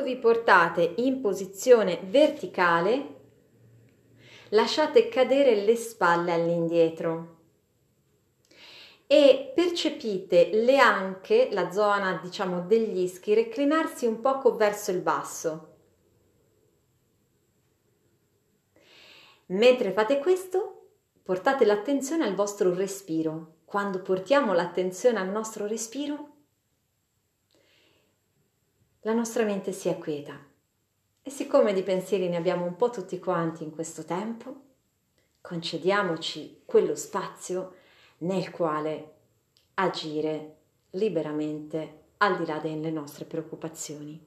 Quando vi portate in posizione verticale, lasciate cadere le spalle all'indietro e percepite le anche, la zona diciamo degli ischi, reclinarsi un poco verso il basso. Mentre fate questo, portate l'attenzione al vostro respiro. Quando portiamo l'attenzione al nostro respiro, la nostra mente si acquieta. E siccome di pensieri ne abbiamo un po' tutti quanti in questo tempo, concediamoci quello spazio nel quale agire liberamente al di là delle nostre preoccupazioni.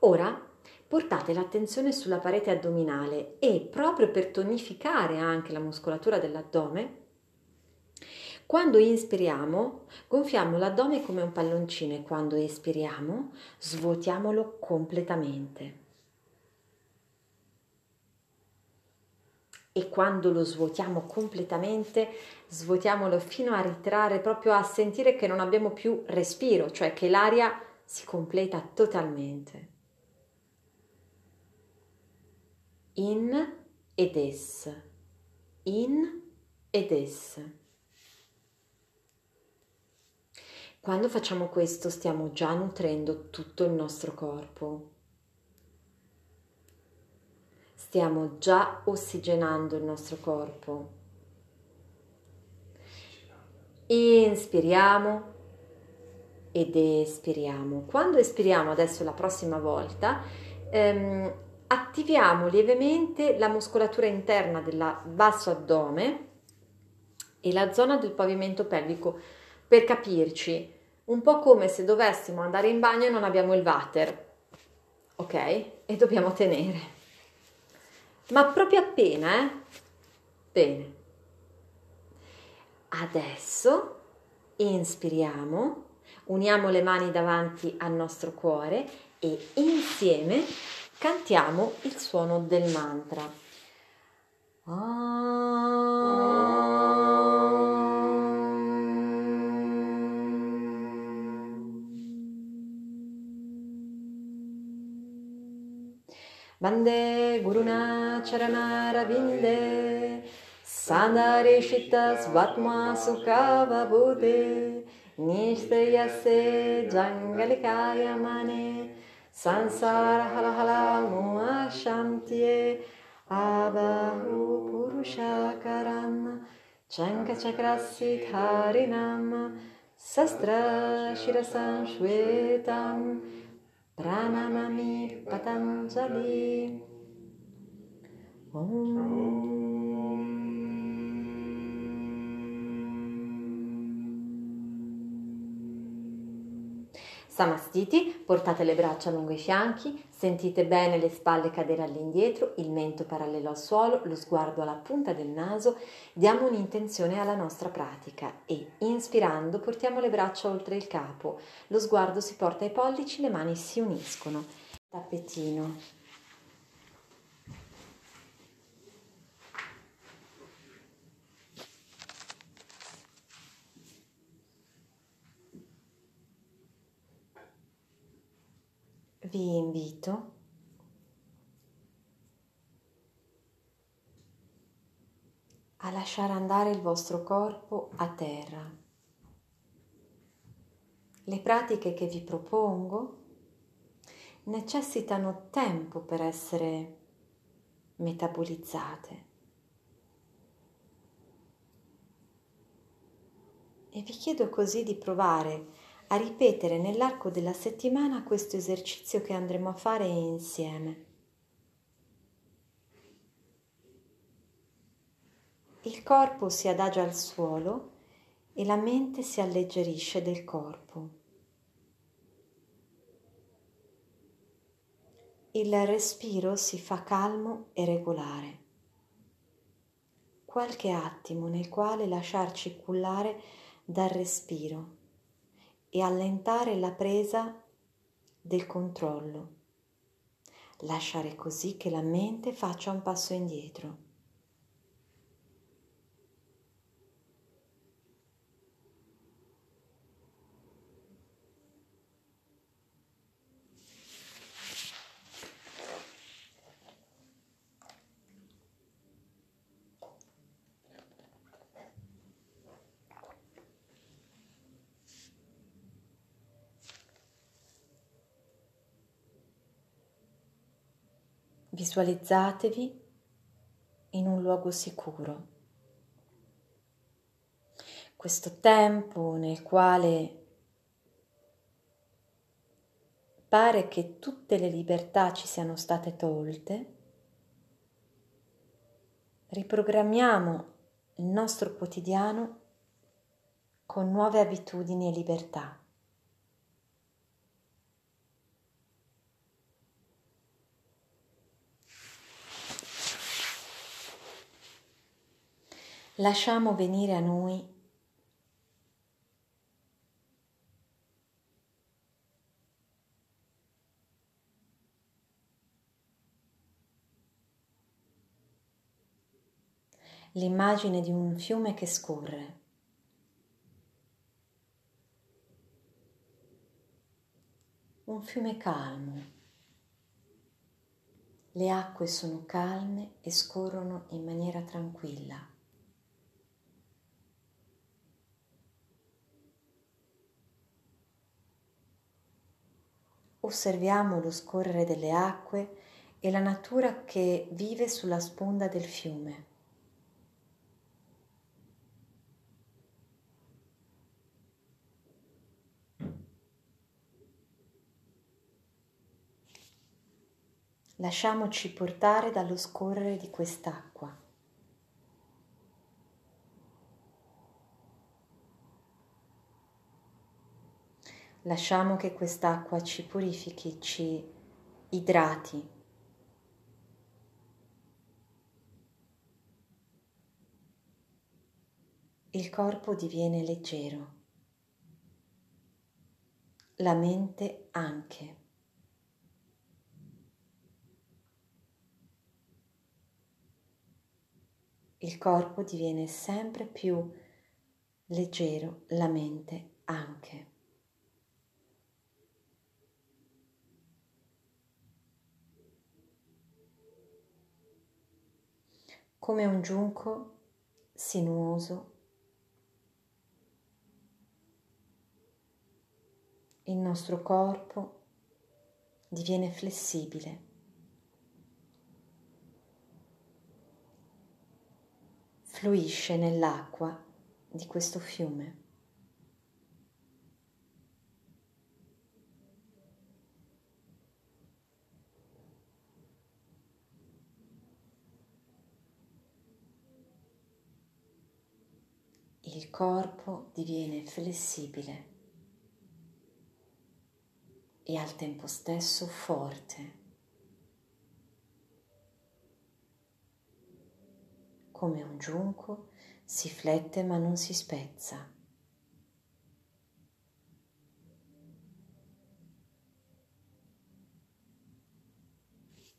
Ora portate l'attenzione sulla parete addominale e proprio per tonificare anche la muscolatura dell'addome, quando inspiriamo, gonfiamo l'addome come un palloncino e quando espiriamo, svuotiamolo completamente. E quando lo svuotiamo completamente, svuotiamolo fino a ritrarre, proprio a sentire che non abbiamo più respiro, cioè che l'aria si completa totalmente. In ed es, in ed es. Quando facciamo questo stiamo già nutrendo tutto il nostro corpo. Stiamo già ossigenando il nostro corpo. Inspiriamo ed espiriamo. Quando espiriamo adesso la prossima volta, ehm, attiviamo lievemente la muscolatura interna del basso addome e la zona del pavimento pelvico per capirci un po' come se dovessimo andare in bagno e non abbiamo il water, ok? E dobbiamo tenere. Ma proprio appena, eh? Bene. Adesso inspiriamo, uniamo le mani davanti al nostro cuore e insieme cantiamo il suono del mantra. Ah. वन्दे गुरुना चरनारविन्दे सान्दरीशितस्वात्मा सुखावभूते निश्रेयसे जङ्गलिकाय मने। शान्त्ये हल पुरुषाकरं शान्त्ये आबाहुपुरुषकरं चङ्खचक्रसिधारिणं शस्त्रशिरसंश्वेताम्। प्रणममि पतञ्जलि ॐ Samastiti, portate le braccia lungo i fianchi, sentite bene le spalle cadere all'indietro, il mento parallelo al suolo, lo sguardo alla punta del naso, diamo un'intenzione alla nostra pratica e inspirando portiamo le braccia oltre il capo, lo sguardo si porta ai pollici, le mani si uniscono. Tappetino. Vi invito a lasciare andare il vostro corpo a terra. Le pratiche che vi propongo necessitano tempo per essere metabolizzate. E vi chiedo così di provare a ripetere nell'arco della settimana questo esercizio che andremo a fare insieme. Il corpo si adagia al suolo e la mente si alleggerisce del corpo. Il respiro si fa calmo e regolare. Qualche attimo nel quale lasciarci cullare dal respiro e allentare la presa del controllo. Lasciare così che la mente faccia un passo indietro. Visualizzatevi in un luogo sicuro. Questo tempo nel quale pare che tutte le libertà ci siano state tolte, riprogrammiamo il nostro quotidiano con nuove abitudini e libertà. Lasciamo venire a noi l'immagine di un fiume che scorre. Un fiume calmo. Le acque sono calme e scorrono in maniera tranquilla. Osserviamo lo scorrere delle acque e la natura che vive sulla sponda del fiume. Lasciamoci portare dallo scorrere di quest'acqua. Lasciamo che quest'acqua ci purifichi, ci idrati. Il corpo diviene leggero, la mente anche. il corpo diviene sempre più leggero, la mente anche. Come un giunco sinuoso, il nostro corpo diviene flessibile. fluisce nell'acqua di questo fiume. Il corpo diviene flessibile e al tempo stesso forte. come un giunco, si flette ma non si spezza.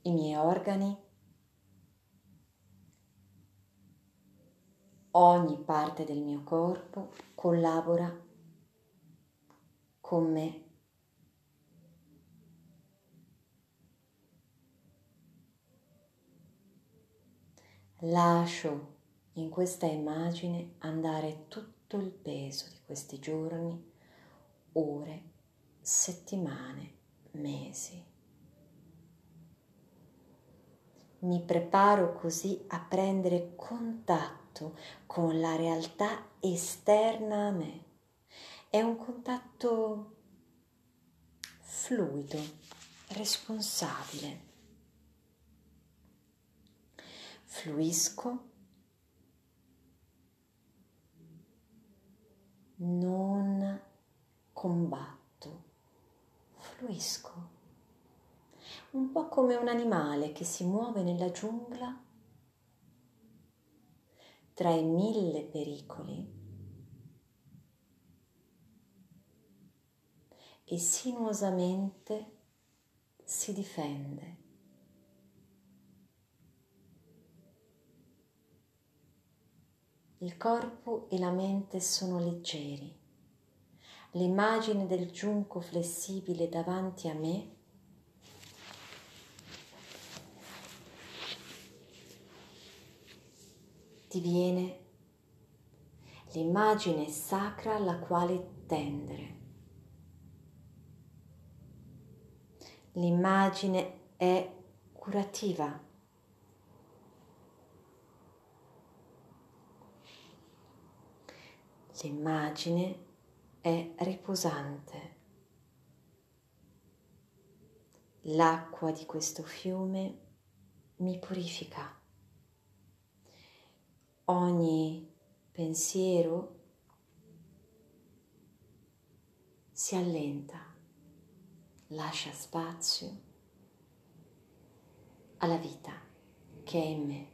I miei organi, ogni parte del mio corpo collabora con me Lascio in questa immagine andare tutto il peso di questi giorni, ore, settimane, mesi. Mi preparo così a prendere contatto con la realtà esterna a me. È un contatto fluido, responsabile. Fluisco, non combatto, fluisco, un po' come un animale che si muove nella giungla tra i mille pericoli e sinuosamente si difende. Il corpo e la mente sono leggeri. L'immagine del giunco flessibile davanti a me diviene l'immagine sacra alla quale tendere. L'immagine è curativa. L'immagine è riposante. L'acqua di questo fiume mi purifica. Ogni pensiero si allenta, lascia spazio alla vita che è in me.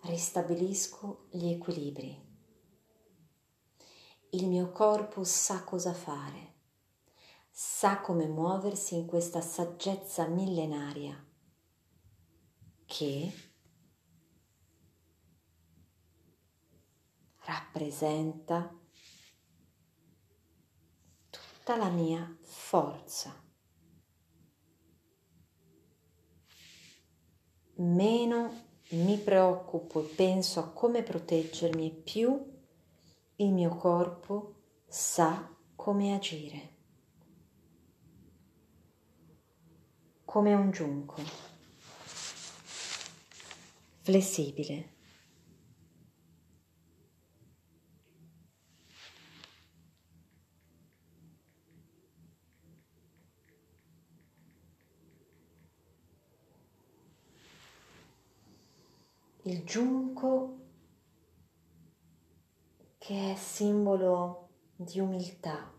Ristabilisco gli equilibri. Il mio corpo sa cosa fare, sa come muoversi in questa saggezza millenaria che rappresenta tutta la mia forza. Meno mi preoccupo e penso a come proteggermi più il mio corpo sa come agire. Come un giunco, flessibile. il giunco che è simbolo di umiltà.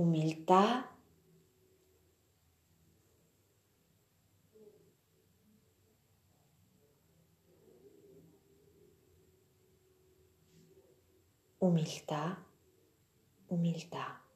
Umiltà umiltà, umiltà.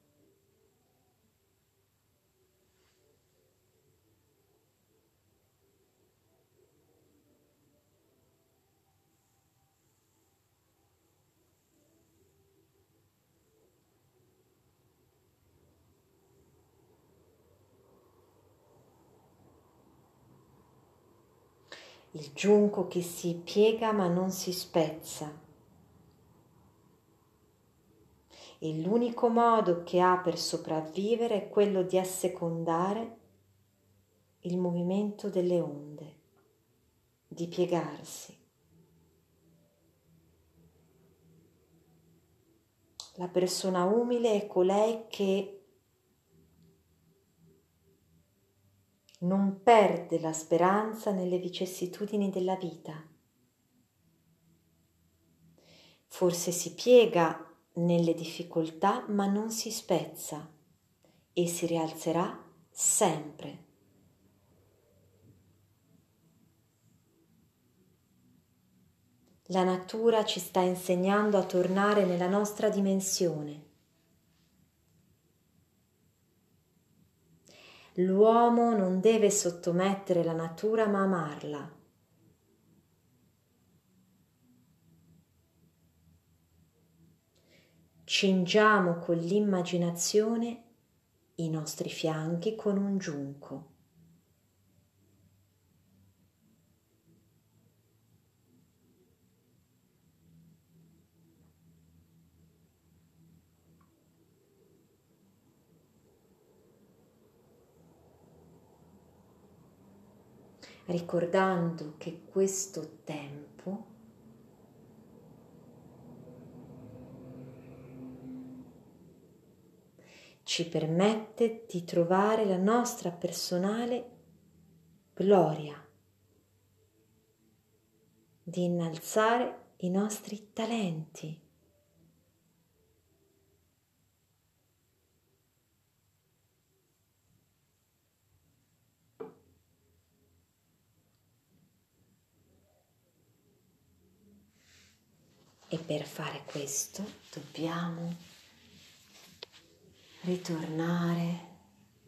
Il giunco che si piega ma non si spezza. E l'unico modo che ha per sopravvivere è quello di assecondare il movimento delle onde, di piegarsi. La persona umile è colei che non perde la speranza nelle vicissitudini della vita. Forse si piega nelle difficoltà, ma non si spezza e si rialzerà sempre. La natura ci sta insegnando a tornare nella nostra dimensione L'uomo non deve sottomettere la natura ma amarla. Cingiamo con l'immaginazione i nostri fianchi con un giunco. Ricordando che questo tempo ci permette di trovare la nostra personale gloria, di innalzare i nostri talenti. E per fare questo dobbiamo ritornare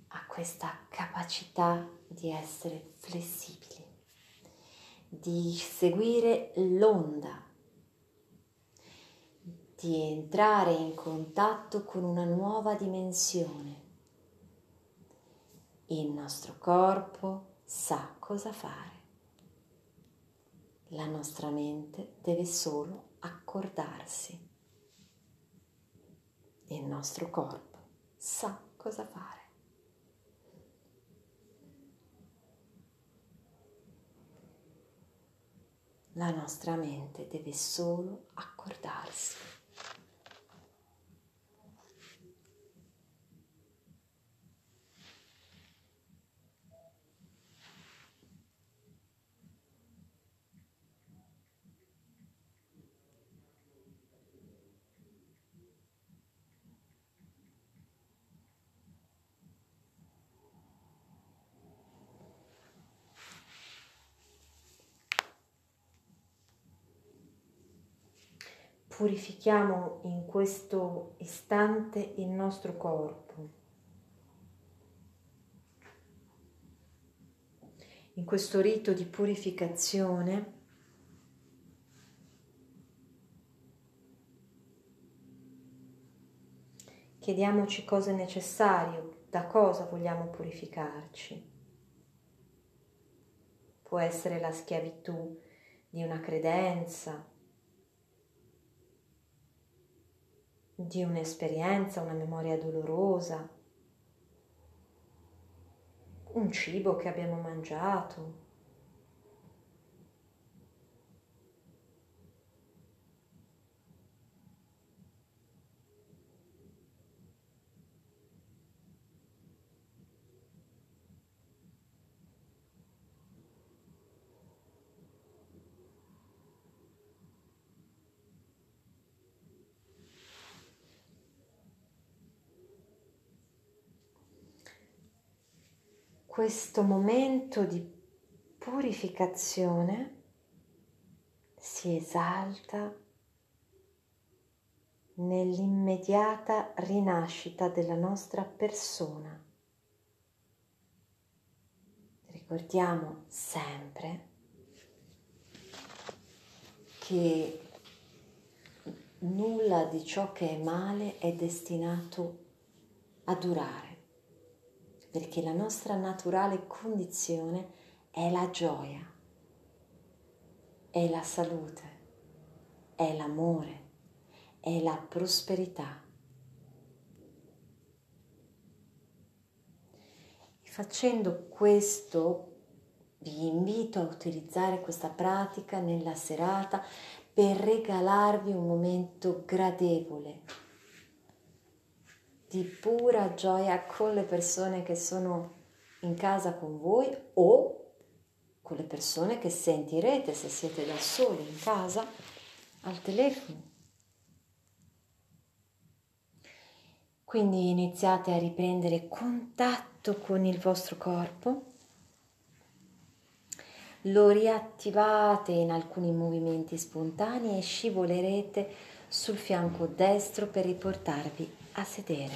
a questa capacità di essere flessibili, di seguire l'onda, di entrare in contatto con una nuova dimensione. Il nostro corpo sa cosa fare. La nostra mente deve solo accordarsi. Il nostro corpo sa cosa fare. La nostra mente deve solo accordarsi. Purifichiamo in questo istante il nostro corpo. In questo rito di purificazione chiediamoci cosa è necessario, da cosa vogliamo purificarci. Può essere la schiavitù di una credenza, di un'esperienza, una memoria dolorosa, un cibo che abbiamo mangiato, questo momento di purificazione si esalta nell'immediata rinascita della nostra persona. Ricordiamo sempre che nulla di ciò che è male è destinato a durare perché la nostra naturale condizione è la gioia, è la salute, è l'amore, è la prosperità. Facendo questo vi invito a utilizzare questa pratica nella serata per regalarvi un momento gradevole di pura gioia con le persone che sono in casa con voi o con le persone che sentirete se siete da soli in casa al telefono. Quindi iniziate a riprendere contatto con il vostro corpo, lo riattivate in alcuni movimenti spontanei e scivolerete sul fianco destro per riportarvi a sedere.